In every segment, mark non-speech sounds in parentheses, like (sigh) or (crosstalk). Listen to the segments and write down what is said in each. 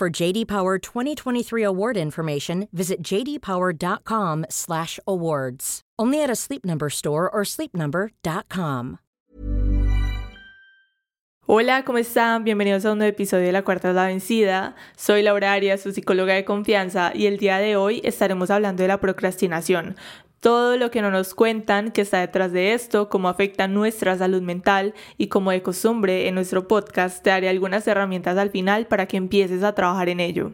For JD Power 2023 award information, visit jdpower.com/awards. Only at a Sleep Number store or sleepnumber.com. Hola, ¿cómo están? Bienvenidos a un nuevo episodio de La Cuarta es la Vencida. Soy Laura Arias, su psicóloga de confianza, y el día de hoy estaremos hablando de la procrastinación. Todo lo que no nos cuentan que está detrás de esto, cómo afecta nuestra salud mental y como de costumbre en nuestro podcast te daré algunas herramientas al final para que empieces a trabajar en ello.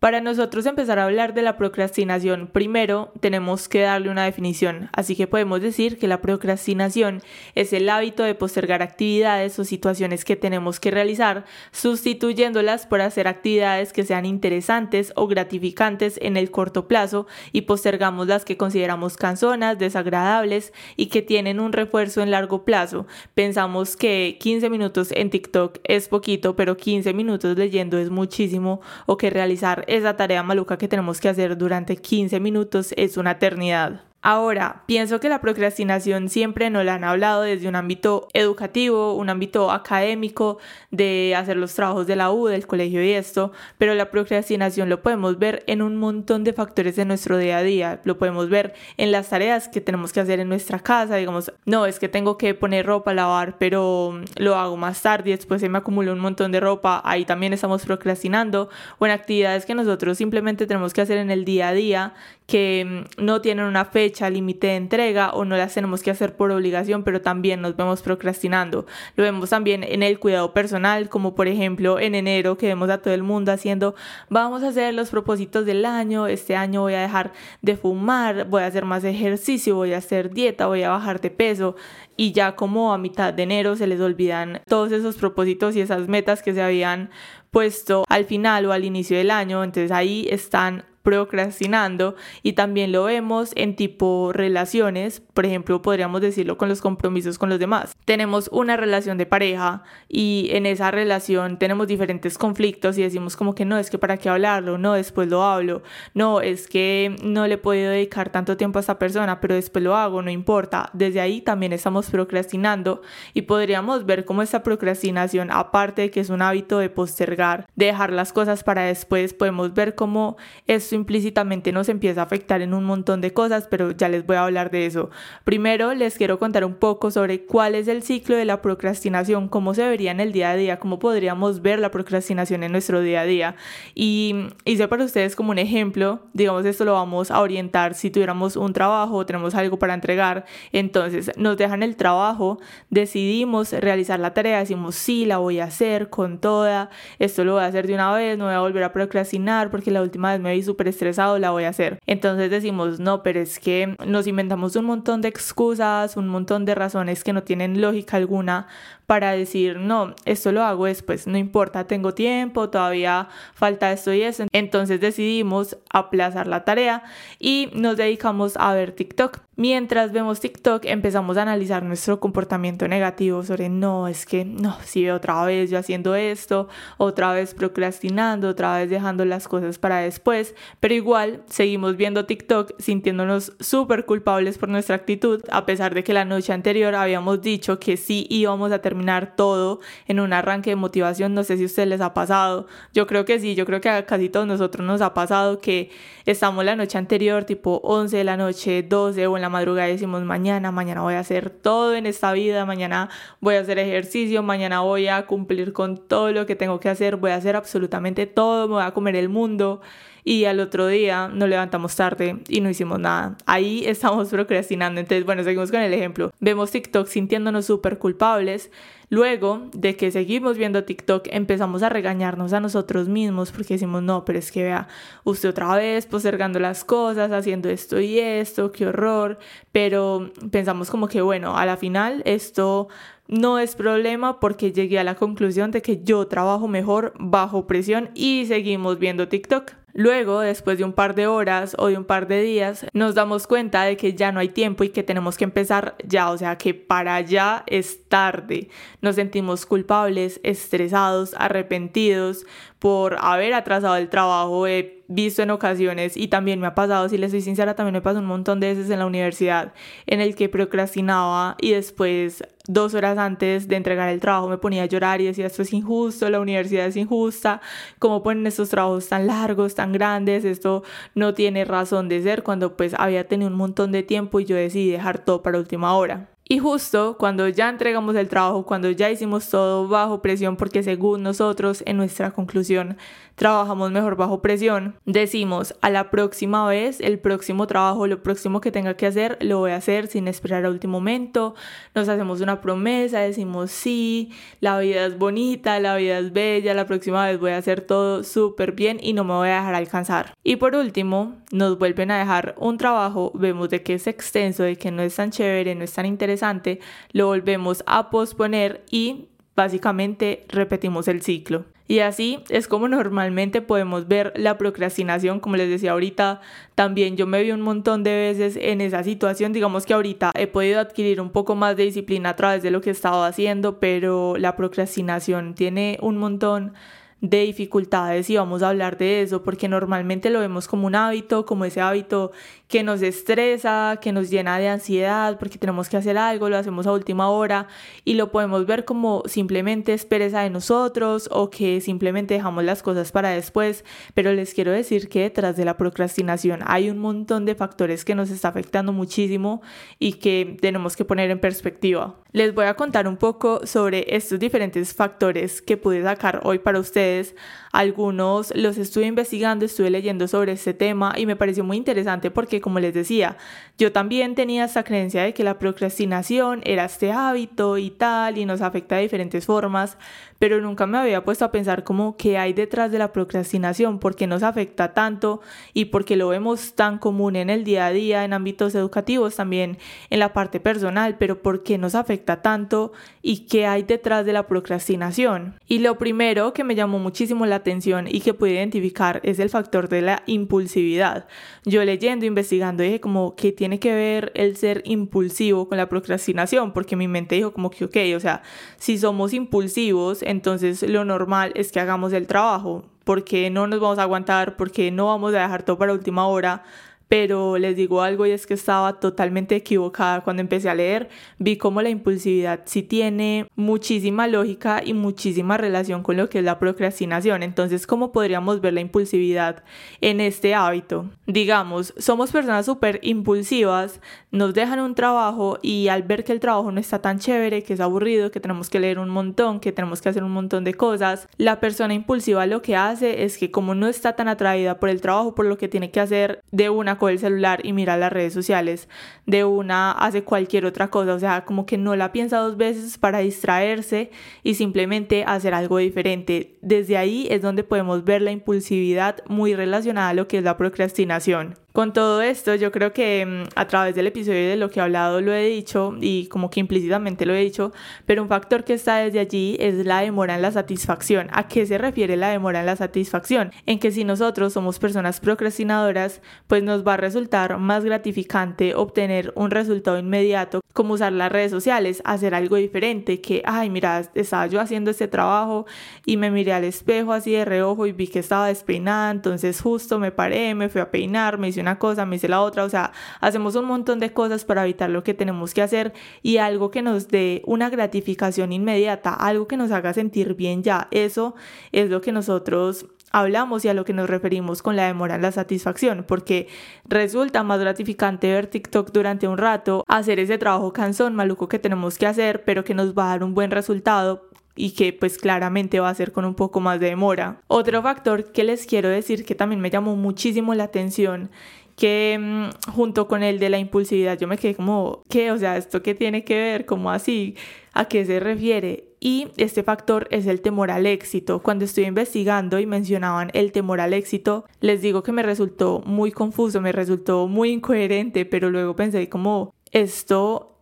Para nosotros empezar a hablar de la procrastinación, primero tenemos que darle una definición, así que podemos decir que la procrastinación es el hábito de postergar actividades o situaciones que tenemos que realizar, sustituyéndolas por hacer actividades que sean interesantes o gratificantes en el corto plazo y postergamos las que consideramos cansonas, desagradables y que tienen un refuerzo en largo plazo. Pensamos que 15 minutos en TikTok es poquito, pero 15 minutos leyendo es muchísimo o que realizar esa tarea maluca que tenemos que hacer durante 15 minutos es una eternidad. Ahora, pienso que la procrastinación siempre nos la han hablado desde un ámbito educativo, un ámbito académico, de hacer los trabajos de la U, del colegio y esto, pero la procrastinación lo podemos ver en un montón de factores de nuestro día a día. Lo podemos ver en las tareas que tenemos que hacer en nuestra casa, digamos, no, es que tengo que poner ropa a lavar, pero lo hago más tarde después se me acumula un montón de ropa, ahí también estamos procrastinando, o en actividades que nosotros simplemente tenemos que hacer en el día a día que no tienen una fecha límite de entrega o no las tenemos que hacer por obligación, pero también nos vemos procrastinando. Lo vemos también en el cuidado personal, como por ejemplo en enero que vemos a todo el mundo haciendo, vamos a hacer los propósitos del año, este año voy a dejar de fumar, voy a hacer más ejercicio, voy a hacer dieta, voy a bajar de peso y ya como a mitad de enero se les olvidan todos esos propósitos y esas metas que se habían puesto al final o al inicio del año, entonces ahí están procrastinando y también lo vemos en tipo relaciones, por ejemplo, podríamos decirlo con los compromisos con los demás. Tenemos una relación de pareja y en esa relación tenemos diferentes conflictos y decimos como que no, es que para qué hablarlo, no, después lo hablo, no, es que no le podido dedicar tanto tiempo a esta persona, pero después lo hago, no importa. Desde ahí también estamos procrastinando y podríamos ver cómo esta procrastinación, aparte de que es un hábito de postergar, de dejar las cosas para después, podemos ver cómo esto implícitamente nos empieza a afectar en un montón de cosas, pero ya les voy a hablar de eso. Primero les quiero contar un poco sobre cuál es el ciclo de la procrastinación, cómo se vería en el día a día, cómo podríamos ver la procrastinación en nuestro día a día. Y hice para ustedes como un ejemplo, digamos esto lo vamos a orientar si tuviéramos un trabajo o tenemos algo para entregar, entonces nos dejan el trabajo, decidimos realizar la tarea, decimos sí, la voy a hacer con toda, esto lo voy a hacer de una vez, no voy a volver a procrastinar porque la última vez me vi súper estresado, la voy a hacer. Entonces decimos, no, pero es que nos inventamos un montón de excusas, un montón de razones que no tienen lógica alguna para decir, no, esto lo hago después, no importa, tengo tiempo, todavía falta esto y eso. Entonces decidimos aplazar la tarea y nos dedicamos a ver TikTok. Mientras vemos TikTok empezamos a analizar nuestro comportamiento negativo sobre no, es que no, si otra vez yo haciendo esto, otra vez procrastinando, otra vez dejando las cosas para después, pero igual seguimos viendo TikTok sintiéndonos súper culpables por nuestra actitud, a pesar de que la noche anterior habíamos dicho que sí íbamos a terminar todo en un arranque de motivación, no sé si a ustedes les ha pasado, yo creo que sí, yo creo que a casi todos nosotros nos ha pasado que estamos la noche anterior, tipo 11 de la noche, 12 o en la madrugada decimos mañana, mañana voy a hacer todo en esta vida, mañana voy a hacer ejercicio, mañana voy a cumplir con todo lo que tengo que hacer, voy a hacer absolutamente todo, me voy a comer el mundo y al otro día nos levantamos tarde y no hicimos nada. Ahí (laughs) estamos procrastinando. Entonces, bueno, seguimos con el ejemplo. Vemos TikTok sintiéndonos súper culpables. Luego de que seguimos viendo TikTok, empezamos a regañarnos a nosotros mismos porque decimos, no, pero es que vea, usted otra vez postergando las cosas, haciendo esto y esto, qué horror. Pero pensamos como que, bueno, a la final esto no es problema porque llegué a la conclusión de que yo trabajo mejor bajo presión y seguimos viendo TikTok. Luego, después de un par de horas o de un par de días, nos damos cuenta de que ya no hay tiempo y que tenemos que empezar ya, o sea que para allá es tarde. Nos sentimos culpables, estresados, arrepentidos por haber atrasado el trabajo. He visto en ocasiones y también me ha pasado, si les soy sincera, también me pasó un montón de veces en la universidad en el que procrastinaba y después dos horas antes de entregar el trabajo me ponía a llorar y decía esto es injusto, la universidad es injusta, cómo ponen estos trabajos tan largos, tan grandes, esto no tiene razón de ser cuando pues había tenido un montón de tiempo y yo decidí dejar todo para última hora. Y justo cuando ya entregamos el trabajo, cuando ya hicimos todo bajo presión, porque según nosotros en nuestra conclusión trabajamos mejor bajo presión, decimos a la próxima vez, el próximo trabajo, lo próximo que tenga que hacer, lo voy a hacer sin esperar al último momento, nos hacemos una promesa, decimos sí, la vida es bonita, la vida es bella, la próxima vez voy a hacer todo súper bien y no me voy a dejar alcanzar. Y por último, nos vuelven a dejar un trabajo, vemos de que es extenso, de que no es tan chévere, no es tan interesante, lo volvemos a posponer y básicamente repetimos el ciclo. Y así es como normalmente podemos ver la procrastinación, como les decía ahorita, también yo me vi un montón de veces en esa situación, digamos que ahorita he podido adquirir un poco más de disciplina a través de lo que he estado haciendo, pero la procrastinación tiene un montón de dificultades y vamos a hablar de eso porque normalmente lo vemos como un hábito, como ese hábito que nos estresa, que nos llena de ansiedad porque tenemos que hacer algo, lo hacemos a última hora y lo podemos ver como simplemente es pereza de nosotros o que simplemente dejamos las cosas para después, pero les quiero decir que detrás de la procrastinación hay un montón de factores que nos está afectando muchísimo y que tenemos que poner en perspectiva. Les voy a contar un poco sobre estos diferentes factores que pude sacar hoy para ustedes. Algunos los estuve investigando, estuve leyendo sobre este tema y me pareció muy interesante porque, como les decía, yo también tenía esa creencia de que la procrastinación era este hábito y tal y nos afecta de diferentes formas, pero nunca me había puesto a pensar como qué hay detrás de la procrastinación, por qué nos afecta tanto y por qué lo vemos tan común en el día a día, en ámbitos educativos, también en la parte personal, pero por qué nos afecta tanto y qué hay detrás de la procrastinación. Y lo primero que me llamó muchísimo la atención y que pude identificar es el factor de la impulsividad. Yo leyendo, investigando, dije como qué tiene que ver el ser impulsivo con la procrastinación, porque mi mente dijo como que ok, o sea, si somos impulsivos, entonces lo normal es que hagamos el trabajo, porque no nos vamos a aguantar, porque no vamos a dejar todo para última hora, pero les digo algo y es que estaba totalmente equivocada cuando empecé a leer, vi cómo la impulsividad sí tiene muchísima lógica y muchísima relación con lo que es la procrastinación. Entonces, ¿cómo podríamos ver la impulsividad en este hábito? Digamos, somos personas súper impulsivas, nos dejan un trabajo y al ver que el trabajo no está tan chévere, que es aburrido, que tenemos que leer un montón, que tenemos que hacer un montón de cosas, la persona impulsiva lo que hace es que como no está tan atraída por el trabajo, por lo que tiene que hacer de una el celular y mira las redes sociales, de una hace cualquier otra cosa, o sea, como que no la piensa dos veces para distraerse y simplemente hacer algo diferente. Desde ahí es donde podemos ver la impulsividad muy relacionada a lo que es la procrastinación. Con todo esto, yo creo que mm, a través del episodio de lo que he hablado lo he dicho y como que implícitamente lo he dicho, pero un factor que está desde allí es la demora en la satisfacción. ¿A qué se refiere la demora en la satisfacción? En que si nosotros somos personas procrastinadoras, pues nos va a resultar más gratificante obtener un resultado inmediato, como usar las redes sociales, hacer algo diferente, que, ay, mira, estaba yo haciendo este trabajo y me miré al espejo así de reojo y vi que estaba despeinada, entonces justo me paré, me fui a peinar, me hice una cosa, me hice la otra, o sea, hacemos un montón de cosas para evitar lo que tenemos que hacer y algo que nos dé una gratificación inmediata, algo que nos haga sentir bien ya, eso es lo que nosotros hablamos y a lo que nos referimos con la demora en la satisfacción, porque resulta más gratificante ver TikTok durante un rato, hacer ese trabajo cansón, maluco que tenemos que hacer, pero que nos va a dar un buen resultado y que pues claramente va a ser con un poco más de demora. Otro factor que les quiero decir que también me llamó muchísimo la atención que mm, junto con el de la impulsividad yo me quedé como, ¿qué? O sea, ¿esto qué tiene que ver? ¿Cómo así? ¿A qué se refiere? Y este factor es el temor al éxito. Cuando estoy investigando y mencionaban el temor al éxito, les digo que me resultó muy confuso, me resultó muy incoherente, pero luego pensé como esto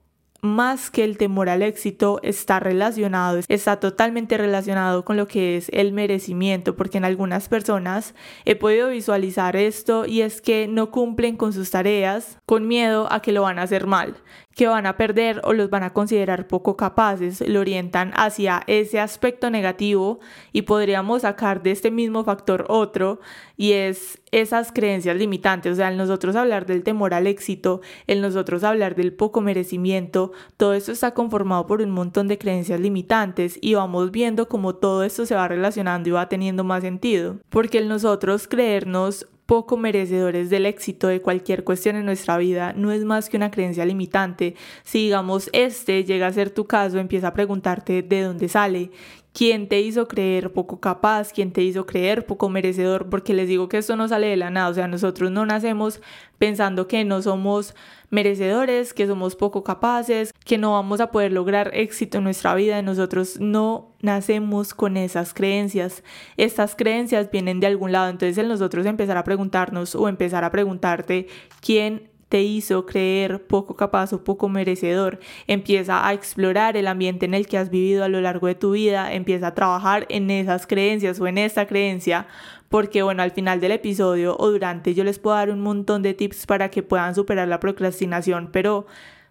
más que el temor al éxito está relacionado, está totalmente relacionado con lo que es el merecimiento, porque en algunas personas he podido visualizar esto y es que no cumplen con sus tareas con miedo a que lo van a hacer mal que van a perder o los van a considerar poco capaces, lo orientan hacia ese aspecto negativo y podríamos sacar de este mismo factor otro y es esas creencias limitantes, o sea, el nosotros hablar del temor al éxito, el nosotros hablar del poco merecimiento, todo esto está conformado por un montón de creencias limitantes y vamos viendo cómo todo esto se va relacionando y va teniendo más sentido, porque el nosotros creernos poco merecedores del éxito de cualquier cuestión en nuestra vida no es más que una creencia limitante. Si digamos este llega a ser tu caso, empieza a preguntarte de dónde sale, quién te hizo creer poco capaz, quién te hizo creer poco merecedor, porque les digo que esto no sale de la nada, o sea, nosotros no nacemos pensando que no somos merecedores, que somos poco capaces, que no vamos a poder lograr éxito en nuestra vida. Nosotros no nacemos con esas creencias. Estas creencias vienen de algún lado. Entonces el nosotros empezar a preguntarnos o empezar a preguntarte quién te hizo creer poco capaz o poco merecedor. Empieza a explorar el ambiente en el que has vivido a lo largo de tu vida, empieza a trabajar en esas creencias o en esta creencia. Porque bueno, al final del episodio o durante yo les puedo dar un montón de tips para que puedan superar la procrastinación, pero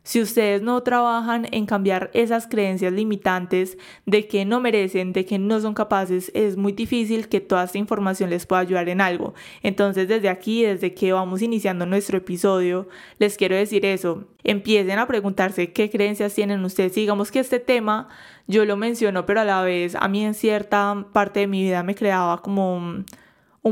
si ustedes no trabajan en cambiar esas creencias limitantes de que no merecen, de que no son capaces, es muy difícil que toda esta información les pueda ayudar en algo. Entonces desde aquí, desde que vamos iniciando nuestro episodio, les quiero decir eso. Empiecen a preguntarse qué creencias tienen ustedes. Digamos que este tema yo lo menciono, pero a la vez a mí en cierta parte de mi vida me creaba como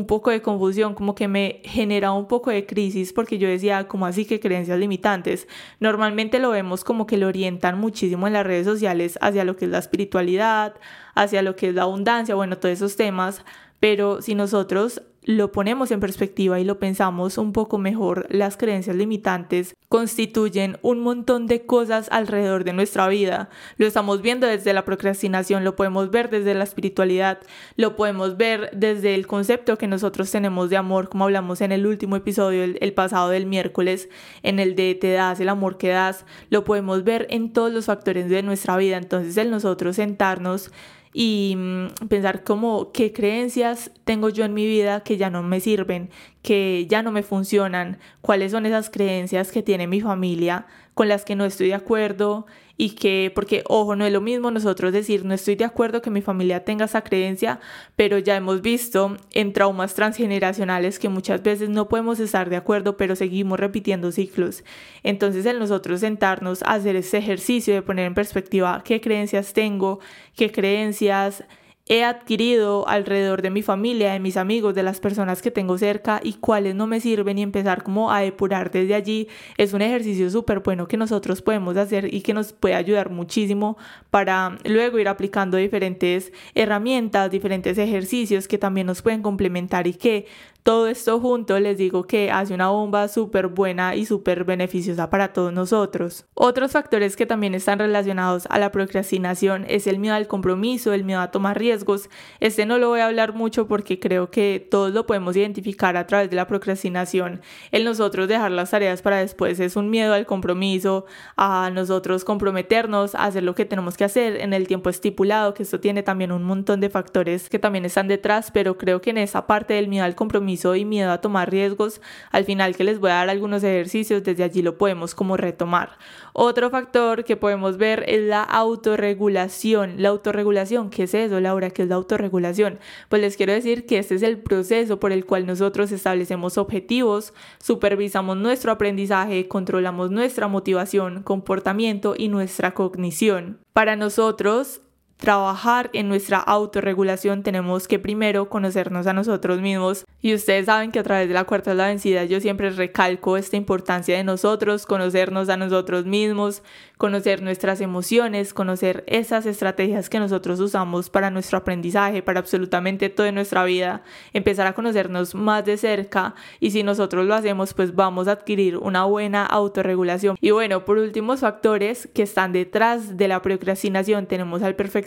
poco de confusión, como que me generaba un poco de crisis porque yo decía, como así que creencias limitantes? Normalmente lo vemos como que lo orientan muchísimo en las redes sociales hacia lo que es la espiritualidad, hacia lo que es la abundancia, bueno, todos esos temas, pero si nosotros lo ponemos en perspectiva y lo pensamos un poco mejor, las creencias limitantes constituyen un montón de cosas alrededor de nuestra vida. Lo estamos viendo desde la procrastinación, lo podemos ver desde la espiritualidad, lo podemos ver desde el concepto que nosotros tenemos de amor, como hablamos en el último episodio, el, pasado del miércoles, en el de te das, el amor que das, lo podemos ver en todos los factores de nuestra vida. Entonces, el nosotros sentarnos y mm, pensar como qué creencias tengo yo en mi vida que ya no me sirven, que ya no me funcionan, cuáles son esas creencias que tiene mi familia con las que no estoy de acuerdo y que, porque ojo, no es lo mismo nosotros decir no estoy de acuerdo que mi familia tenga esa creencia, pero ya hemos visto en traumas transgeneracionales que muchas veces no podemos estar de acuerdo, pero seguimos repitiendo ciclos. Entonces, en nosotros sentarnos a hacer ese ejercicio de poner en perspectiva qué creencias tengo, qué creencias he adquirido alrededor de mi familia, de mis amigos, de las personas que tengo cerca y cuáles no me sirven y empezar como a depurar desde allí es un ejercicio súper bueno que nosotros podemos hacer y que nos puede ayudar muchísimo para luego ir aplicando diferentes herramientas, diferentes ejercicios que también nos pueden complementar y que todo esto junto les digo que hace una bomba súper buena y súper beneficiosa para todos nosotros. Otros factores que también están relacionados a la procrastinación es el miedo al compromiso, el miedo a tomar riesgos. Este no lo voy a hablar mucho porque creo que todos lo podemos identificar a través de la procrastinación. El nosotros dejar las tareas para después es un miedo al compromiso, a nosotros comprometernos a hacer lo que tenemos que hacer en el tiempo estipulado, que esto tiene también un montón de factores que también están detrás, pero creo que en esa parte del miedo al compromiso y miedo a tomar riesgos, al final que les voy a dar algunos ejercicios, desde allí lo podemos como retomar. Otro factor que podemos ver es la autorregulación. La autorregulación, ¿qué es eso, Laura? ¿Qué es la autorregulación? Pues les quiero decir que este es el proceso por el cual nosotros establecemos objetivos, supervisamos nuestro aprendizaje, controlamos nuestra motivación, comportamiento y nuestra cognición. Para nosotros, trabajar en nuestra autorregulación tenemos que primero conocernos a nosotros mismos. Y ustedes saben que a través de la cuarta de la vencida yo siempre recalco esta importancia de nosotros, conocernos a nosotros mismos, conocer nuestras emociones, conocer esas estrategias que nosotros usamos para nuestro aprendizaje, para absolutamente toda nuestra vida, empezar a conocernos más de cerca y si nosotros lo hacemos pues vamos a adquirir una buena autorregulación. Y bueno, por últimos factores que están detrás de la procrastinación. Tenemos al perfeccionismo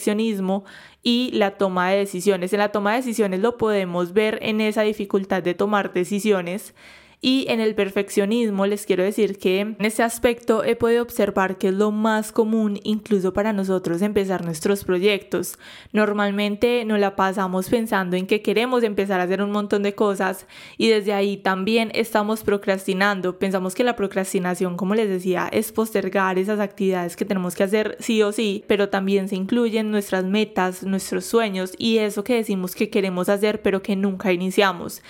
y la toma de decisiones. En la toma de decisiones lo podemos ver en esa dificultad de tomar decisiones y en el perfeccionismo les quiero decir que en este aspecto he podido observar que es lo más común incluso para nosotros empezar nuestros proyectos. Normalmente nos la pasamos pensando en que queremos empezar a hacer un montón de cosas y desde ahí también estamos procrastinando. Pensamos que la procrastinación, como les decía, es postergar esas actividades que tenemos que hacer sí o sí, pero también se incluyen nuestras metas, nuestros sueños y eso que decimos que queremos hacer pero que nunca iniciamos.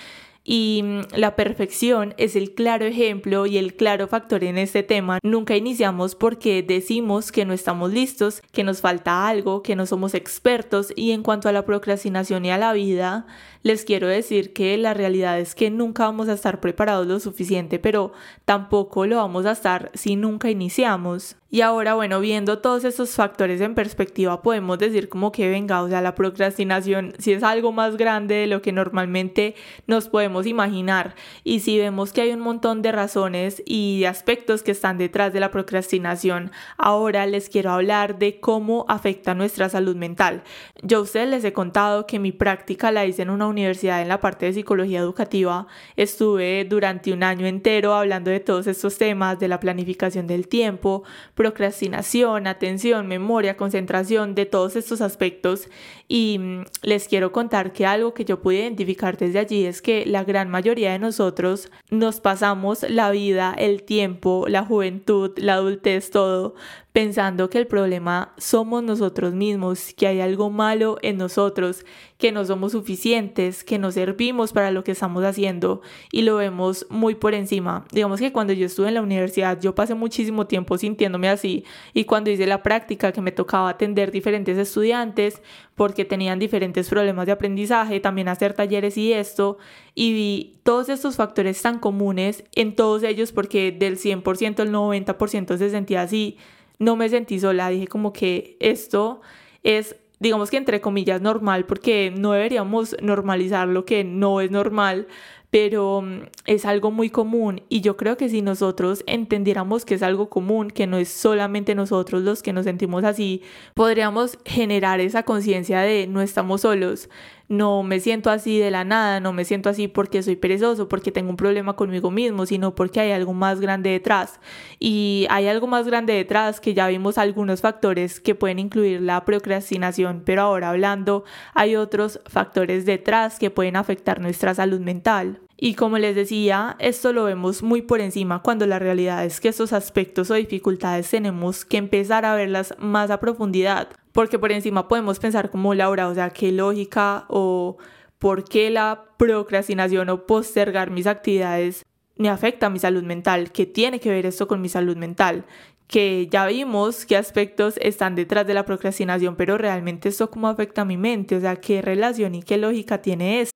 Y mm, la perfección es el claro ejemplo y el claro factor en este tema. Nunca iniciamos porque decimos que no estamos listos, que nos falta algo, que no somos expertos y en cuanto a la procrastinación y a la vida, les quiero decir que la realidad es que nunca vamos a estar preparados lo suficiente, pero tampoco lo vamos a estar si nunca iniciamos. Y ahora, bueno, viendo todos estos factores en perspectiva, podemos decir como que venga, o sea, la procrastinación si es algo más grande de lo que normalmente nos podemos imaginar. Y si vemos que hay un montón de razones y aspectos que están detrás de la procrastinación, ahora les quiero hablar de cómo afecta nuestra salud mental. Yo a ustedes les he contado que mi práctica la hice en una universidad en la parte de psicología educativa. Estuve durante un año entero hablando de todos estos temas, de la planificación del tiempo, procrastinación, atención, memoria, concentración, de todos estos aspectos. Y mm, les quiero contar que algo que yo pude identificar desde allí es que la gran mayoría de nosotros nos pasamos la vida, el tiempo, la juventud, la adultez, todo pensando que el problema somos nosotros mismos, que hay algo malo en nosotros, que no somos suficientes, que no servimos para lo que estamos haciendo y lo vemos muy por encima. Digamos que cuando yo estuve en la universidad yo pasé muchísimo tiempo sintiéndome así y cuando hice la práctica que me tocaba atender diferentes estudiantes porque tenían diferentes problemas de aprendizaje, también hacer talleres y esto y vi todos estos factores tan comunes en todos ellos porque del 100% el 90% se sentía así no me sentí sola, dije como que esto es, digamos que entre comillas, normal, porque no deberíamos normalizar lo que no es normal, pero mm, es algo muy común. Y yo creo que si nosotros entendiéramos que es algo común, que no es solamente nosotros los que nos sentimos así, podríamos generar esa conciencia de no estamos solos, no me siento así de la nada, no me siento así porque soy perezoso, porque tengo un problema conmigo mismo, sino porque hay algo más grande detrás. Y hay algo más grande detrás que ya vimos algunos factores que pueden incluir la procrastinación, pero ahora hablando, hay otros factores detrás que pueden afectar nuestra salud mental. Y como les decía, esto lo vemos muy por encima cuando la realidad es que estos aspectos o dificultades tenemos que empezar a verlas más a profundidad, porque por encima podemos pensar como Laura, o sea, qué lógica o por qué la procrastinación o postergar mis actividades me afecta a mi salud mental, qué tiene que ver esto con mi salud mental, que ya vimos qué aspectos están detrás de la procrastinación, pero realmente esto cómo afecta a mi mente, o sea, qué relación y qué lógica tiene esto.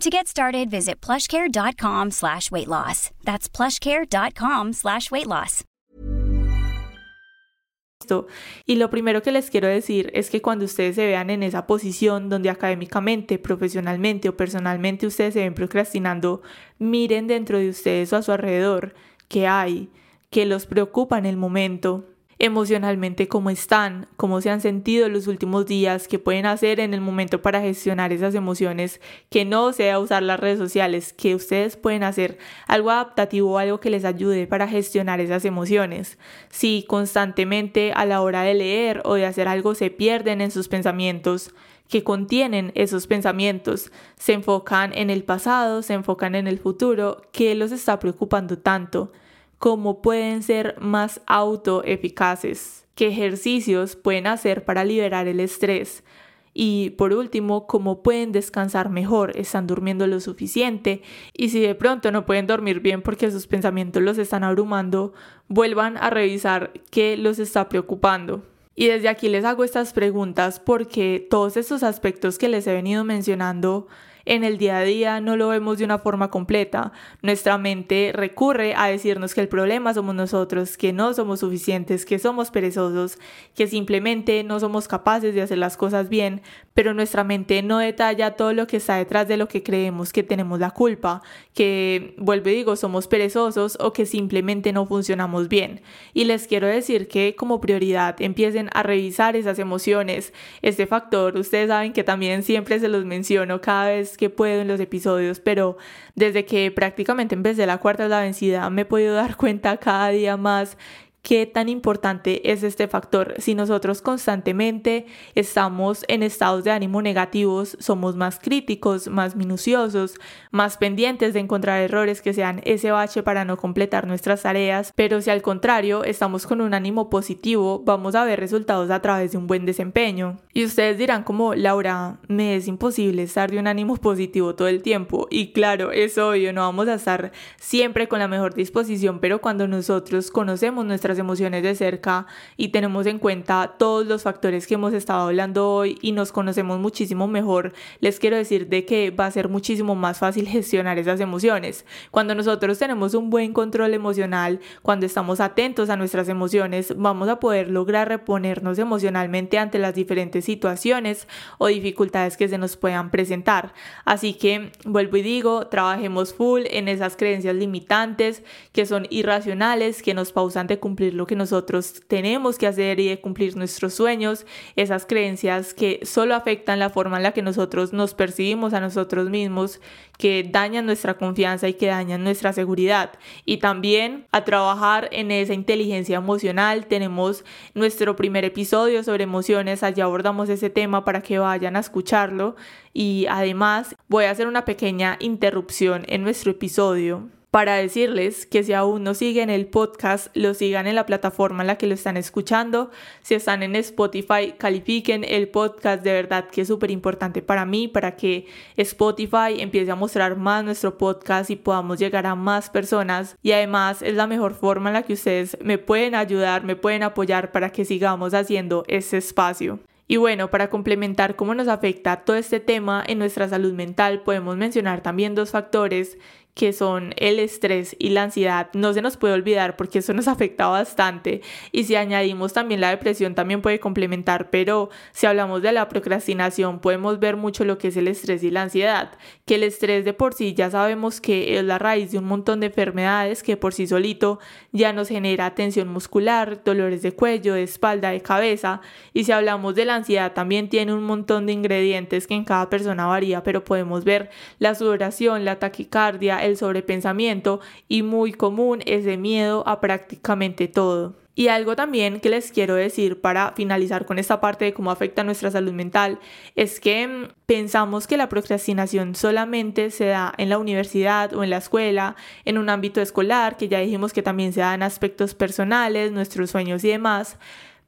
To get started, visit plushcare.com slash weight loss. That's plushcare.com slash weight loss. Y lo primero que les quiero decir es que cuando ustedes se vean en esa posición donde académicamente, profesionalmente o personalmente ustedes se ven procrastinando, miren dentro de ustedes o a su alrededor qué hay, que los preocupa en el momento, emocionalmente cómo están, cómo se han sentido los últimos días, qué pueden hacer en el momento para gestionar esas emociones, que no sea usar las redes sociales, que ustedes pueden hacer algo adaptativo, algo que les ayude para gestionar esas emociones. Si constantemente a la hora de leer o de hacer algo se pierden en sus pensamientos, que contienen esos pensamientos, se enfocan en el pasado, se enfocan en el futuro, ¿qué los está preocupando tanto? Cómo pueden ser más autoeficaces, qué ejercicios pueden hacer para liberar el estrés y por último, cómo pueden descansar mejor, están durmiendo lo suficiente y si de pronto no pueden dormir bien porque sus pensamientos los están abrumando, vuelvan a revisar qué los está preocupando. Y desde aquí les hago estas preguntas porque todos estos aspectos que les he venido mencionando en el día a día no lo vemos de una forma completa. Nuestra mente recurre a decirnos que el problema somos nosotros, que no somos suficientes, que somos perezosos, que simplemente no somos capaces de hacer las cosas bien, pero nuestra mente no detalla todo lo que está detrás de lo que creemos que tenemos la culpa, que, vuelvo y digo, somos perezosos o que simplemente no funcionamos bien. Y les quiero decir que como prioridad empiecen a revisar esas emociones. Este factor, ustedes saben que también siempre se los menciono cada vez que puedo en los episodios, pero desde que prácticamente empecé la cuarta la vencida me he podido dar cuenta cada día más qué tan importante es este factor. Si nosotros constantemente estamos en estados de ánimo negativos, somos más críticos, más minuciosos, más pendientes de encontrar errores que sean ese bache para no completar nuestras tareas, pero si al contrario estamos con un ánimo positivo, vamos a ver resultados a través de un buen desempeño. Y ustedes dirán como, Laura, me es imposible estar de un ánimo positivo todo el tiempo. Y claro, es obvio, no vamos a estar siempre con la mejor disposición, pero cuando nosotros conocemos nuestra emociones de cerca y tenemos en cuenta todos los factores que hemos estado hablando hoy y nos conocemos muchísimo mejor, les quiero decir de que va a ser muchísimo más fácil gestionar esas emociones. Cuando nosotros tenemos un buen control emocional, cuando estamos atentos a nuestras emociones, vamos a poder lograr reponernos emocionalmente ante las diferentes situaciones o dificultades que se nos puedan presentar. Así que vuelvo y digo, trabajemos full en esas creencias limitantes que son irracionales, que nos pausan de cumplir lo que nosotros tenemos que hacer y de cumplir nuestros sueños, esas creencias que solo afectan la forma en la que nosotros nos percibimos a nosotros mismos, que dañan nuestra confianza y que dañan nuestra seguridad. Y también a trabajar en esa inteligencia emocional. Tenemos nuestro primer episodio sobre emociones, allá abordamos ese tema para que vayan a escucharlo. Y además voy a hacer una pequeña interrupción en nuestro episodio para decirles que si aún no siguen el podcast, lo sigan en la plataforma en la que lo están escuchando. Si están en Spotify, califiquen el podcast de verdad que es súper importante para mí, para que Spotify empiece a mostrar más nuestro podcast y podamos llegar a más personas. Y además es la mejor forma en la que ustedes me pueden ayudar, me pueden apoyar para que sigamos haciendo ese espacio. Y bueno, para complementar cómo nos afecta todo este tema en nuestra salud mental, podemos mencionar también dos factores que son el estrés y la ansiedad, no se nos puede olvidar porque eso nos afecta bastante. Y si añadimos también la depresión, también puede complementar, pero si hablamos de la procrastinación, podemos ver mucho lo que es el estrés y la ansiedad, que el estrés de por sí ya sabemos que es la raíz de un montón de enfermedades que por sí solito ya nos genera tensión muscular, dolores de cuello, de espalda, de cabeza. Y si hablamos de la ansiedad, también tiene un montón de ingredientes que en cada persona varía, pero podemos ver la sudoración, la taquicardia, el sobrepensamiento y muy común es de miedo a prácticamente todo. Y algo también que les quiero decir para finalizar con esta parte de cómo afecta nuestra salud mental es que mm, pensamos que la procrastinación solamente se da en la universidad o en la escuela, en un ámbito escolar, que ya dijimos que también se da en aspectos personales, nuestros sueños y demás.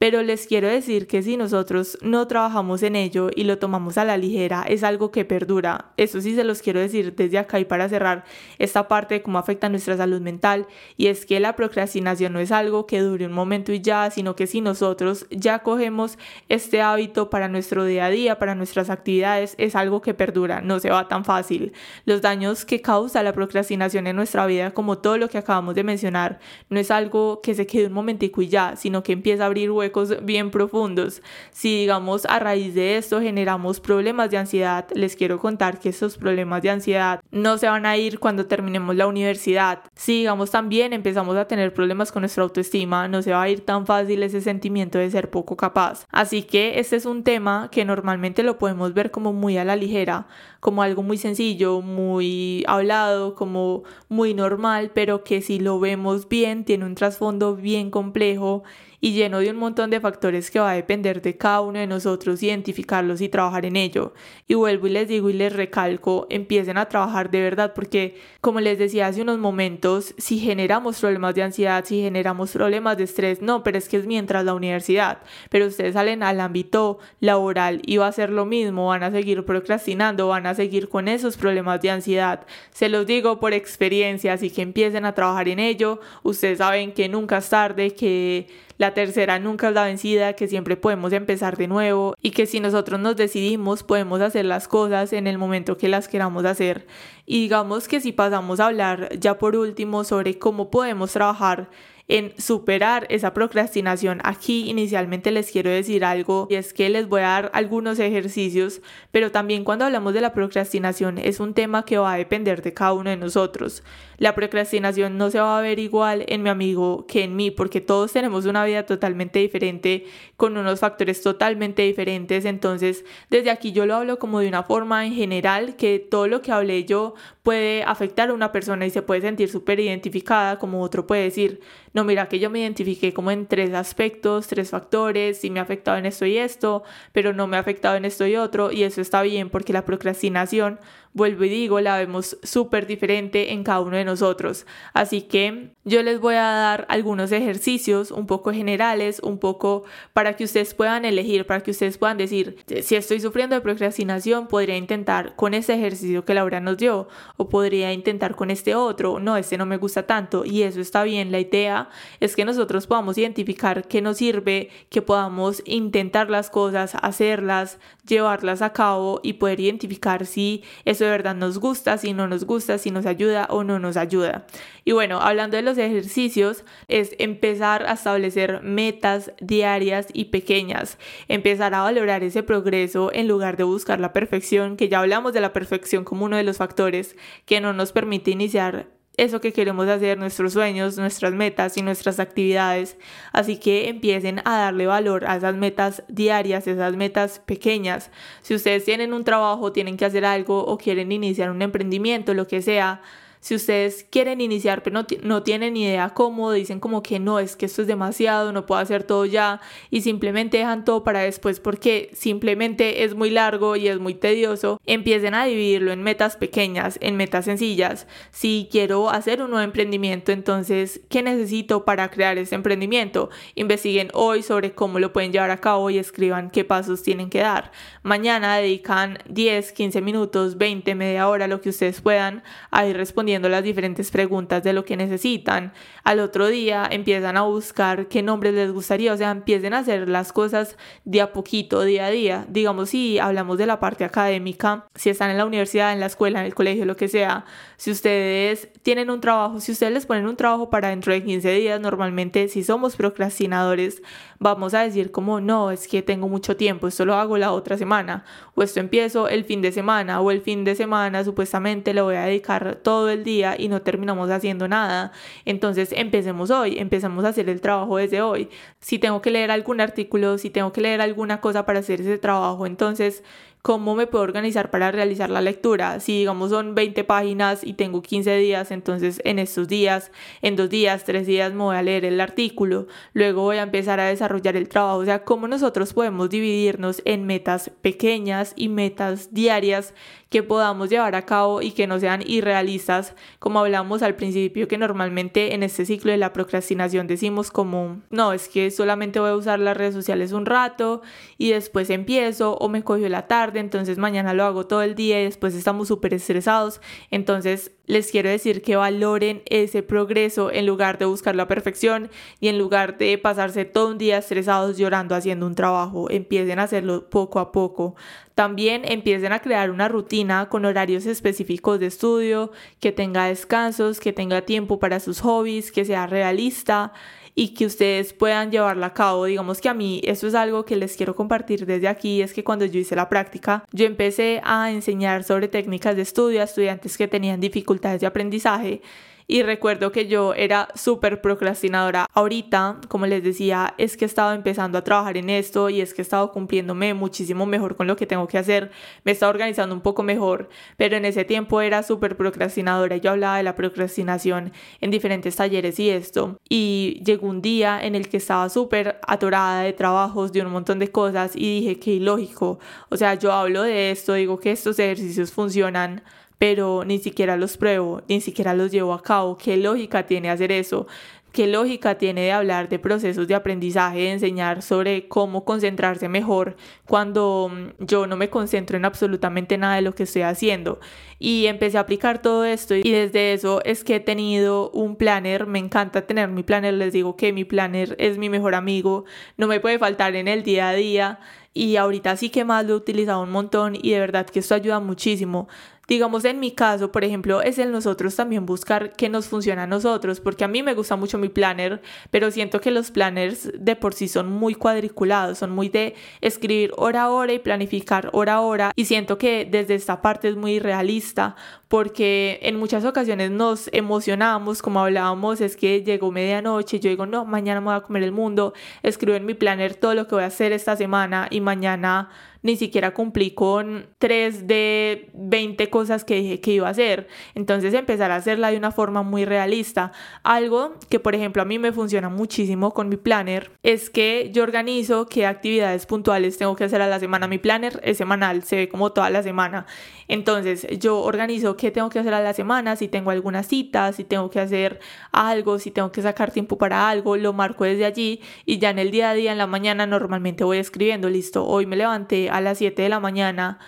Pero les quiero decir que si nosotros no trabajamos en ello y lo tomamos a la ligera, es algo que perdura. Eso sí se los quiero decir desde acá y para cerrar esta parte de cómo afecta nuestra salud mental. Y es que la procrastinación no es algo que dure un momento y ya, sino que si nosotros ya cogemos este hábito para nuestro día a día, para nuestras actividades, es algo que perdura, no se va tan fácil. Los daños que causa la procrastinación en nuestra vida, como todo lo que acabamos de mencionar, no es algo que se quede un momentico y ya, sino que empieza a abrir huecos bien profundos. Si digamos a raíz de esto generamos problemas de ansiedad, les quiero contar que esos problemas de ansiedad no se van a ir cuando terminemos la universidad. Si digamos también empezamos a tener problemas con nuestra autoestima, no se va a ir tan fácil ese sentimiento de ser poco capaz. Así que este es un tema que normalmente lo podemos ver como muy a la ligera, como algo muy sencillo, muy hablado, como muy normal, pero que si lo vemos bien tiene un trasfondo bien complejo y lleno de un montón de factores que va a depender de cada uno de nosotros identificarlos y trabajar en ello. Y vuelvo y les digo y les recalco, empiecen a trabajar de verdad porque como les decía hace unos momentos, si generamos problemas de ansiedad, si generamos problemas de estrés, no, pero es que es mientras la universidad, pero ustedes salen al ámbito laboral y va a ser lo mismo, van a seguir procrastinando, van a seguir con esos problemas de ansiedad. Se los digo por experiencia, así que empiecen a trabajar en ello. Ustedes saben que nunca es tarde, que la tercera nunca es la vencida, que siempre podemos empezar de nuevo y que si nosotros nos decidimos podemos hacer las cosas en el momento que las queramos hacer. Y digamos que si pasamos a hablar ya por último sobre cómo podemos trabajar en superar esa procrastinación. Aquí inicialmente les quiero decir algo y es que les voy a dar algunos ejercicios, pero también cuando hablamos de la procrastinación es un tema que va a depender de cada uno de nosotros. La procrastinación no se va a ver igual en mi amigo que en mí porque todos tenemos una vida totalmente diferente con unos factores totalmente diferentes. Entonces, desde aquí yo lo hablo como de una forma en general que todo lo que hablé yo puede afectar a una persona y se puede sentir súper identificada, como otro puede decir, no, mira que yo me identifiqué como en tres aspectos, tres factores, y me ha afectado en esto y esto, pero no me ha afectado en esto y otro, y eso está bien porque la procrastinación vuelvo y digo, la vemos súper diferente en cada uno de nosotros. Así que yo les voy a dar algunos ejercicios un poco generales, un poco para que ustedes puedan elegir, para que ustedes puedan decir, si estoy sufriendo de procrastinación, podría intentar con ese ejercicio que Laura nos dio o podría intentar con este otro, no, este no me gusta tanto y eso está bien. La idea es que nosotros podamos identificar qué nos sirve, que podamos intentar las cosas, hacerlas, llevarlas a cabo y poder identificar si eso de verdad nos gusta, si no nos gusta, si nos ayuda o no nos ayuda. Y bueno, hablando de los ejercicios, es empezar a establecer metas diarias y pequeñas, empezar a valorar ese progreso en lugar de buscar la perfección, que ya hablamos de la perfección como uno de los factores que no nos permite iniciar eso que queremos hacer, nuestros sueños, nuestras metas y nuestras actividades. Así que empiecen a darle valor a esas metas diarias, esas metas pequeñas. Si ustedes tienen un trabajo, tienen que hacer algo o quieren iniciar un emprendimiento, lo que sea, si ustedes quieren iniciar pero no, tienen idea cómo, dicen como que no, es que esto es demasiado, no puedo hacer todo ya y simplemente dejan todo para después porque simplemente es muy largo y es muy tedioso, empiecen a dividirlo en metas pequeñas, en metas sencillas. Si quiero hacer un nuevo emprendimiento, entonces, ¿qué necesito para crear ese emprendimiento? Investiguen hoy sobre cómo lo pueden llevar a cabo y escriban qué pasos tienen que dar. Mañana dedican 10, 15 minutos, 20, media hora, lo que ustedes puedan a ir respondiendo respondiendo las diferentes preguntas de lo que necesitan. Al otro día empiezan a buscar qué nombres les gustaría, o sea, empiecen a hacer las cosas de a poquito, día a día. Digamos, si hablamos de la parte académica, si están en la universidad, en la escuela, en el colegio, lo que sea, si ustedes tienen un trabajo, si ustedes les ponen un trabajo para dentro de 15 días, normalmente si somos procrastinadores, vamos a decir como, no, es que tengo mucho tiempo, esto lo hago la otra semana, o esto empiezo el fin de semana, o el fin de semana supuestamente le voy a dedicar todo el día y no terminamos haciendo nada. Entonces empecemos hoy, empezamos a hacer el trabajo desde hoy. Si tengo que leer algún artículo, si tengo que leer alguna cosa para hacer ese trabajo, entonces cómo me puedo organizar para realizar la lectura. Si digamos son 20 páginas y tengo 15 días, entonces en estos días, en dos días, tres días me voy a leer el artículo, luego voy a empezar a desarrollar el trabajo. O sea, cómo nosotros podemos dividirnos en metas pequeñas y metas diarias que podamos llevar a cabo y que no sean irrealistas, como hablamos al principio, que normalmente en este ciclo de la procrastinación decimos como, no, es que solamente voy a usar las redes sociales un rato y después empiezo o me cogió la tarde, entonces mañana lo hago todo el día y después estamos súper estresados. Entonces les quiero decir que valoren ese progreso en lugar de buscar la perfección y en lugar de pasarse todo un día estresados llorando haciendo un trabajo, empiecen a hacerlo poco a poco. También empiecen a crear una rutina con horarios específicos de estudio, que tenga descansos, que tenga tiempo para sus hobbies, que sea realista y que ustedes puedan llevarla a cabo. Digamos que a mí eso es algo que les quiero compartir desde aquí, es que cuando yo hice la práctica, yo empecé a enseñar sobre técnicas de estudio a estudiantes que tenían dificultades de aprendizaje y recuerdo que yo era súper procrastinadora. Ahorita, como les decía, es que he estado empezando a trabajar en esto y es que he estado cumpliéndome muchísimo mejor con lo que tengo que hacer. Me he organizando un poco mejor, pero en ese tiempo era súper procrastinadora. Yo hablaba de la procrastinación en diferentes talleres y esto. Y llegó un día en el que estaba súper atorada de trabajos, de un montón de cosas y dije que ilógico. O sea, yo hablo de esto, digo que estos ejercicios funcionan pero ni siquiera los pruebo, ni siquiera los llevo a cabo. ¿Qué lógica tiene hacer eso? ¿Qué lógica tiene de hablar de procesos de aprendizaje, de enseñar sobre cómo concentrarse mejor cuando mm, yo no me concentro en absolutamente nada de lo que estoy haciendo? Y empecé a aplicar todo esto y desde eso es que he tenido un planner, me encanta tener mi planner, les digo que mi planner es mi mejor amigo, no me puede faltar en el día a día y ahorita sí que más lo he utilizado un montón y de verdad que esto ayuda muchísimo. Digamos, en mi caso, por ejemplo, es el nosotros también buscar qué nos funciona a nosotros, porque a mí me gusta mucho mi planner, pero siento que los planners de por sí son muy cuadriculados, son muy de escribir hora a hora y planificar hora a hora, y siento que desde esta parte es muy realista, porque en muchas ocasiones nos emocionamos, como hablábamos, es que llegó medianoche, yo digo, no, mañana me voy a comer el mundo, escribo en mi planner todo lo que voy a hacer esta semana y mañana ni siquiera cumplí con 3 de 20 cosas que dije que iba a hacer. Entonces empezar a hacerla de una forma muy realista. Algo que por ejemplo a mí me funciona muchísimo con mi planner es que yo organizo qué actividades puntuales tengo que hacer a la semana. Mi planner es semanal, se ve como toda la semana. Entonces yo organizo qué tengo que hacer a la semana, si tengo alguna cita, si tengo que hacer algo, si tengo que sacar tiempo para algo, lo marco desde allí y ya en el día a día, en la mañana, normalmente voy escribiendo, listo, hoy me levanté a las 7 de la mañana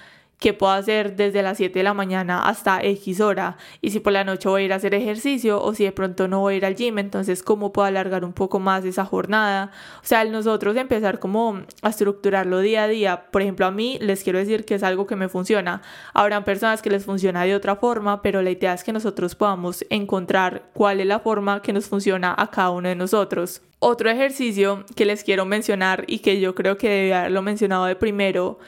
que puedo hacer desde las 7 de la mañana hasta X hora y si por la noche voy a ir a hacer ejercicio o si de pronto no voy al gym, entonces cómo puedo alargar un poco más esa jornada. O sea, nosotros empezar como a estructurarlo día a día, por ejemplo, a mí les quiero decir que es algo que me funciona. Habrán personas que les funciona de otra forma, pero la idea es que nosotros podamos encontrar cuál es la forma que nos funciona a cada uno de nosotros. Otro ejercicio que les quiero mencionar y que yo creo que debía haberlo mencionado de primero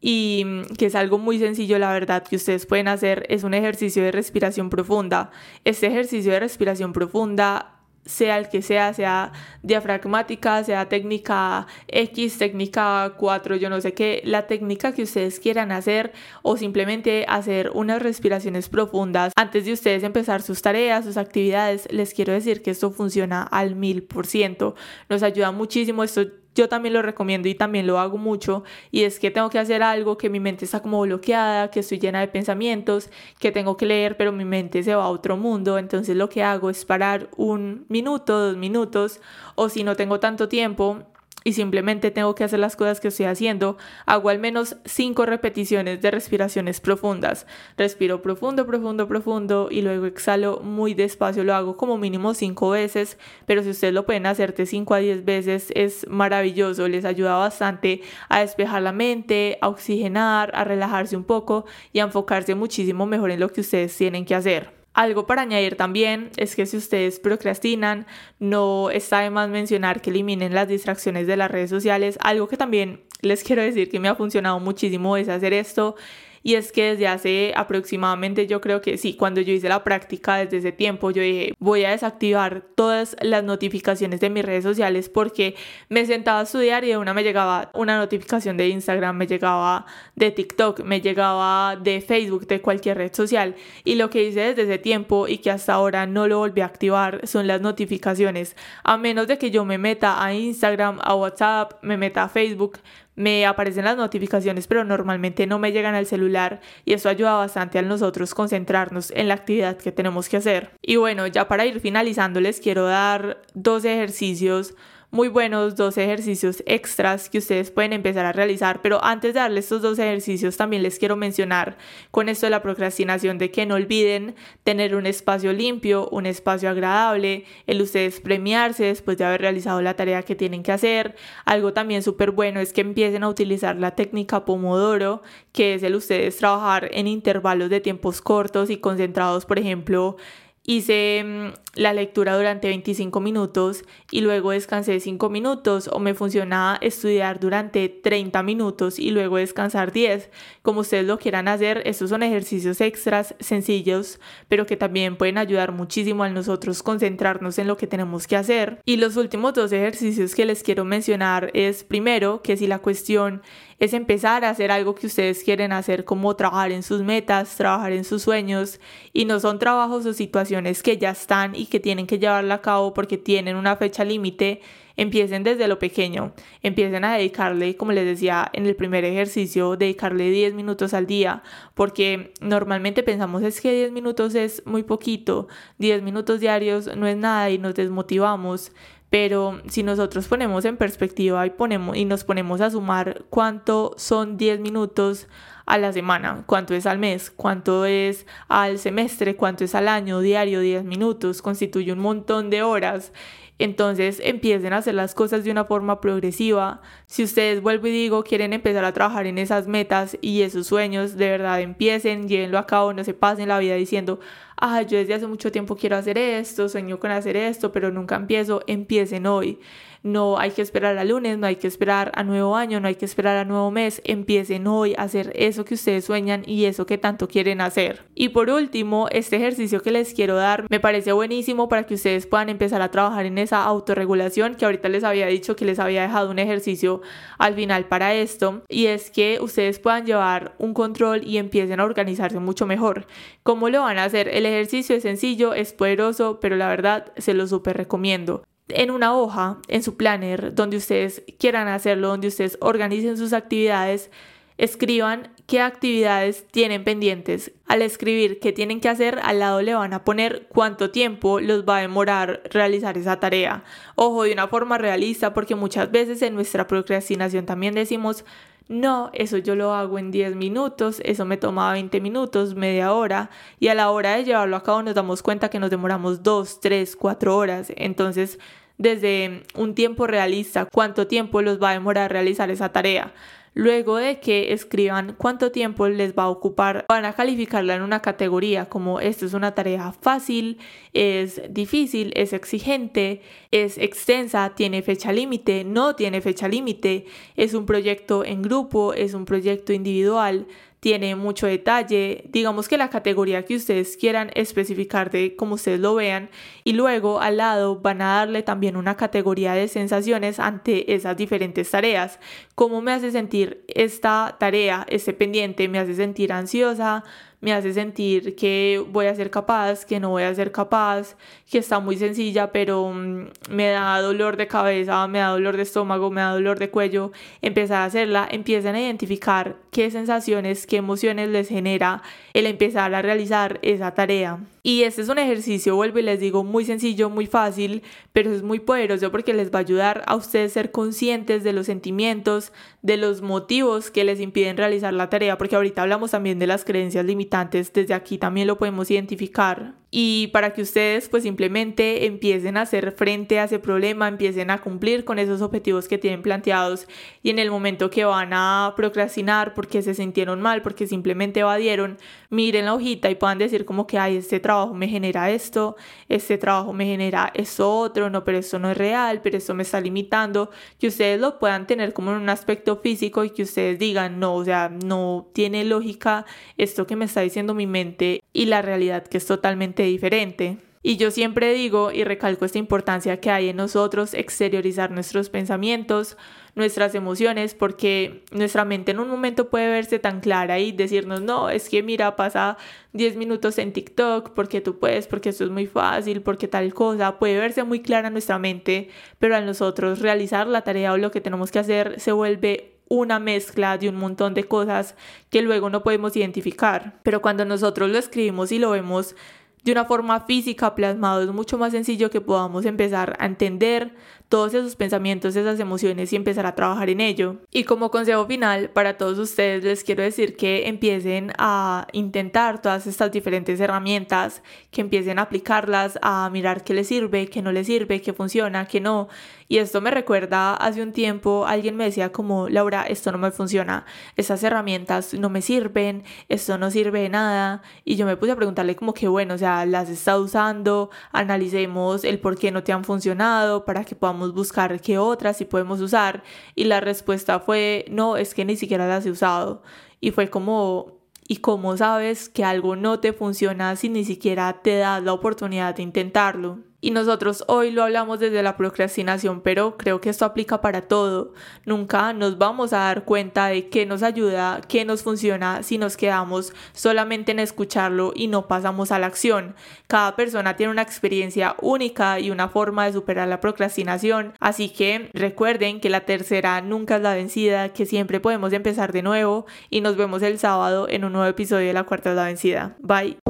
y mm, que es algo muy sencillo, la verdad, que ustedes pueden hacer es un ejercicio de respiración profunda. Este ejercicio de respiración profunda sea el que sea, sea diafragmática, sea técnica X, técnica 4, yo no sé qué, la técnica que ustedes quieran hacer o simplemente hacer unas respiraciones profundas antes de ustedes empezar sus tareas, sus actividades, les quiero decir que esto funciona al mil por ciento, nos ayuda muchísimo, esto yo también lo recomiendo y también lo hago mucho y es que tengo que hacer algo que mi mente está como bloqueada, que estoy llena de pensamientos, que tengo que leer pero mi mente se va a otro mundo, entonces lo que hago es parar un minuto, dos minutos o si no tengo tanto tiempo y simplemente tengo que hacer las cosas que estoy haciendo, hago al menos cinco repeticiones de respiraciones profundas. Respiro profundo, profundo, profundo y luego exhalo muy despacio. Lo hago como mínimo cinco veces, pero si ustedes lo pueden hacer de 5 a 10 veces es maravilloso. Les ayuda bastante a despejar la mente, a oxigenar, a relajarse un poco y a enfocarse muchísimo mejor en lo que ustedes tienen que hacer. Algo para añadir también es que si ustedes procrastinan, no está de más mencionar que eliminen las distracciones de las redes sociales. Algo que también les quiero decir que me ha funcionado muchísimo es hacer esto y es que desde hace aproximadamente, yo creo que sí, cuando yo hice la práctica desde ese tiempo, yo dije, voy a desactivar todas las notificaciones de mis redes sociales porque me sentaba a estudiar y de una me llegaba una notificación de Instagram, me llegaba de TikTok, me llegaba de Facebook, de cualquier red social. Y lo que hice desde ese tiempo y que hasta ahora no lo volví a activar son las notificaciones. A menos de que yo me meta a Instagram, a WhatsApp, me meta a Facebook, me aparecen las notificaciones, pero normalmente no me llegan al celular y eso ayuda bastante a nosotros concentrarnos en la actividad que tenemos que hacer. Y bueno, ya para ir finalizando les quiero dar dos ejercicios muy buenos, dos ejercicios extras que ustedes pueden empezar a realizar, pero antes de darles estos dos ejercicios también les quiero mencionar con esto de la procrastinación de que no olviden tener un espacio limpio, un espacio agradable, el ustedes premiarse después de haber realizado la tarea que tienen que hacer. Algo también súper bueno es que empiecen a utilizar la técnica Pomodoro, que es el ustedes trabajar en intervalos de tiempos cortos y concentrados, por ejemplo, hice mm, la lectura durante 25 minutos y luego descansé 5 minutos o me funcionaba estudiar durante 30 minutos y luego descansar 10. Como ustedes lo quieran hacer, estos son ejercicios extras sencillos, pero que también pueden ayudar muchísimo a nosotros concentrarnos en lo que tenemos que hacer. Y los últimos dos ejercicios que les quiero mencionar es primero que si la cuestión es empezar a hacer algo que ustedes quieren hacer, como trabajar en sus metas, trabajar en sus sueños, y no son trabajos o situaciones que ya están y que tienen que llevarla a cabo porque tienen una fecha límite, empiecen desde lo pequeño, empiecen a dedicarle, como les decía en el primer ejercicio, dedicarle 10 minutos al día, porque normalmente pensamos es que 10 minutos es muy poquito, 10 minutos diarios no es nada y nos desmotivamos, pero si nosotros ponemos en perspectiva y, ponemos, y nos ponemos a sumar cuánto son 10 minutos a la semana, cuánto es al mes, cuánto es al semestre, cuánto es al año, diario, 10 minutos, constituye un montón de horas entonces empiecen a hacer las cosas de una forma progresiva. Si ustedes, vuelvo y digo, quieren empezar a trabajar en esas metas y esos sueños, de verdad empiecen, llévenlo a cabo, no se pasen la vida diciendo, ah, yo desde hace mucho tiempo quiero hacer esto, sueño con hacer esto, pero nunca empiezo, empiecen hoy no hay que esperar a lunes, no hay que esperar a nuevo año, no hay que esperar a nuevo mes, empiecen hoy a hacer eso que ustedes sueñan y eso que tanto quieren hacer. Y por último, este ejercicio que les quiero dar me parece buenísimo para que ustedes puedan empezar a trabajar en esa autorregulación que ahorita les había dicho que les había dejado un ejercicio al final para esto y es que ustedes puedan llevar un control y empiecen a organizarse mucho mejor. ¿Cómo lo van a hacer? El ejercicio es sencillo, es poderoso, pero la verdad se lo súper recomiendo en una hoja, en su planner, donde ustedes quieran hacerlo, donde ustedes organicen sus actividades, escriban qué actividades tienen pendientes. Al escribir qué tienen que hacer, al lado le van a poner cuánto tiempo los va a demorar realizar esa tarea. Ojo, de una forma realista, porque muchas veces en nuestra procrastinación también decimos, no, eso yo lo hago en 10 minutos, eso me toma 20 minutos, media hora, y a la hora de llevarlo a cabo nos damos cuenta que nos demoramos 2, 3, 4 horas. Entonces, desde un tiempo realista, cuánto tiempo los va a demorar realizar esa tarea. Luego de que escriban cuánto tiempo les va a ocupar, van a calificarla en una categoría como esto es una tarea fácil, es difícil, es exigente, es extensa, tiene fecha límite, no tiene fecha límite, es un proyecto en grupo, es un proyecto individual, tiene mucho detalle, digamos que la categoría que ustedes quieran especificar de como ustedes lo vean y luego al lado van a darle también una categoría de sensaciones ante esas diferentes tareas. ¿Cómo me hace sentir esta tarea, este pendiente? ¿Me hace sentir ansiosa? me hace sentir que voy a ser capaz, que no voy a ser capaz, que está muy sencilla, pero mm, me da dolor de cabeza, me da dolor de estómago, me da dolor de cuello, empezar a hacerla, empiezan a identificar qué sensaciones, qué emociones les genera el empezar a realizar esa tarea. Y este es un ejercicio, vuelvo y les digo, muy sencillo, muy fácil, pero es muy poderoso porque les va a ayudar a ustedes ser conscientes de los sentimientos, de los motivos que les impiden realizar la tarea, porque ahorita hablamos también de las creencias limitantes, desde aquí también lo podemos identificar y para que ustedes pues simplemente empiecen a hacer frente a ese problema, empiecen a cumplir con esos objetivos que tienen planteados y en el momento que van a procrastinar porque se sintieron mal, porque simplemente evadieron, miren la hojita y puedan decir como que, ay, este trabajo me genera esto, este trabajo me genera esto otro, no, pero esto no es real, pero esto me está limitando, que ustedes lo puedan tener como en un aspecto físico y que ustedes digan, no, o sea, no tiene lógica esto que me está diciendo mi mente y la realidad que es totalmente diferente. Y yo siempre digo y recalco esta importancia que hay en nosotros exteriorizar nuestros pensamientos, nuestras emociones, porque nuestra mente en un momento puede verse tan clara y decirnos, no, es que mira, pasa 10 minutos en TikTok, porque tú puedes, porque esto es muy fácil, porque tal cosa, puede verse muy clara nuestra mente, pero a nosotros realizar la tarea o lo que tenemos que hacer se vuelve una mezcla de un montón de cosas que luego no podemos identificar. Pero cuando nosotros lo escribimos y lo vemos de una forma física plasmado, es mucho más sencillo que podamos empezar a entender todos esos pensamientos, esas emociones y empezar a trabajar en ello. Y como consejo final para todos ustedes les quiero decir que empiecen a intentar todas estas diferentes herramientas, que empiecen a aplicarlas, a mirar qué les sirve, qué no les sirve, qué funciona, qué no. Y esto me recuerda hace un tiempo alguien me decía como, Laura, esto no me funciona, estas herramientas no me sirven, esto no sirve de nada. Y yo me puse a preguntarle como que bueno, o sea, las está usando, analicemos el por qué no te han funcionado para que podamos buscar qué otras sí podemos usar y la respuesta fue no, es que ni siquiera las he usado y fue como y cómo sabes que algo no te funciona si ni siquiera te das la oportunidad de intentarlo. Y nosotros hoy lo hablamos desde la procrastinación, pero creo que esto aplica para todo. Nunca nos vamos a dar cuenta de qué nos ayuda, qué nos funciona si nos quedamos solamente en escucharlo y no pasamos a la acción. Cada persona tiene una experiencia única y una forma de superar la procrastinación, así que recuerden que la tercera nunca es la vencida, que siempre podemos empezar de nuevo y nos vemos el sábado en un nuevo episodio de La Cuarta es la Vencida. Bye.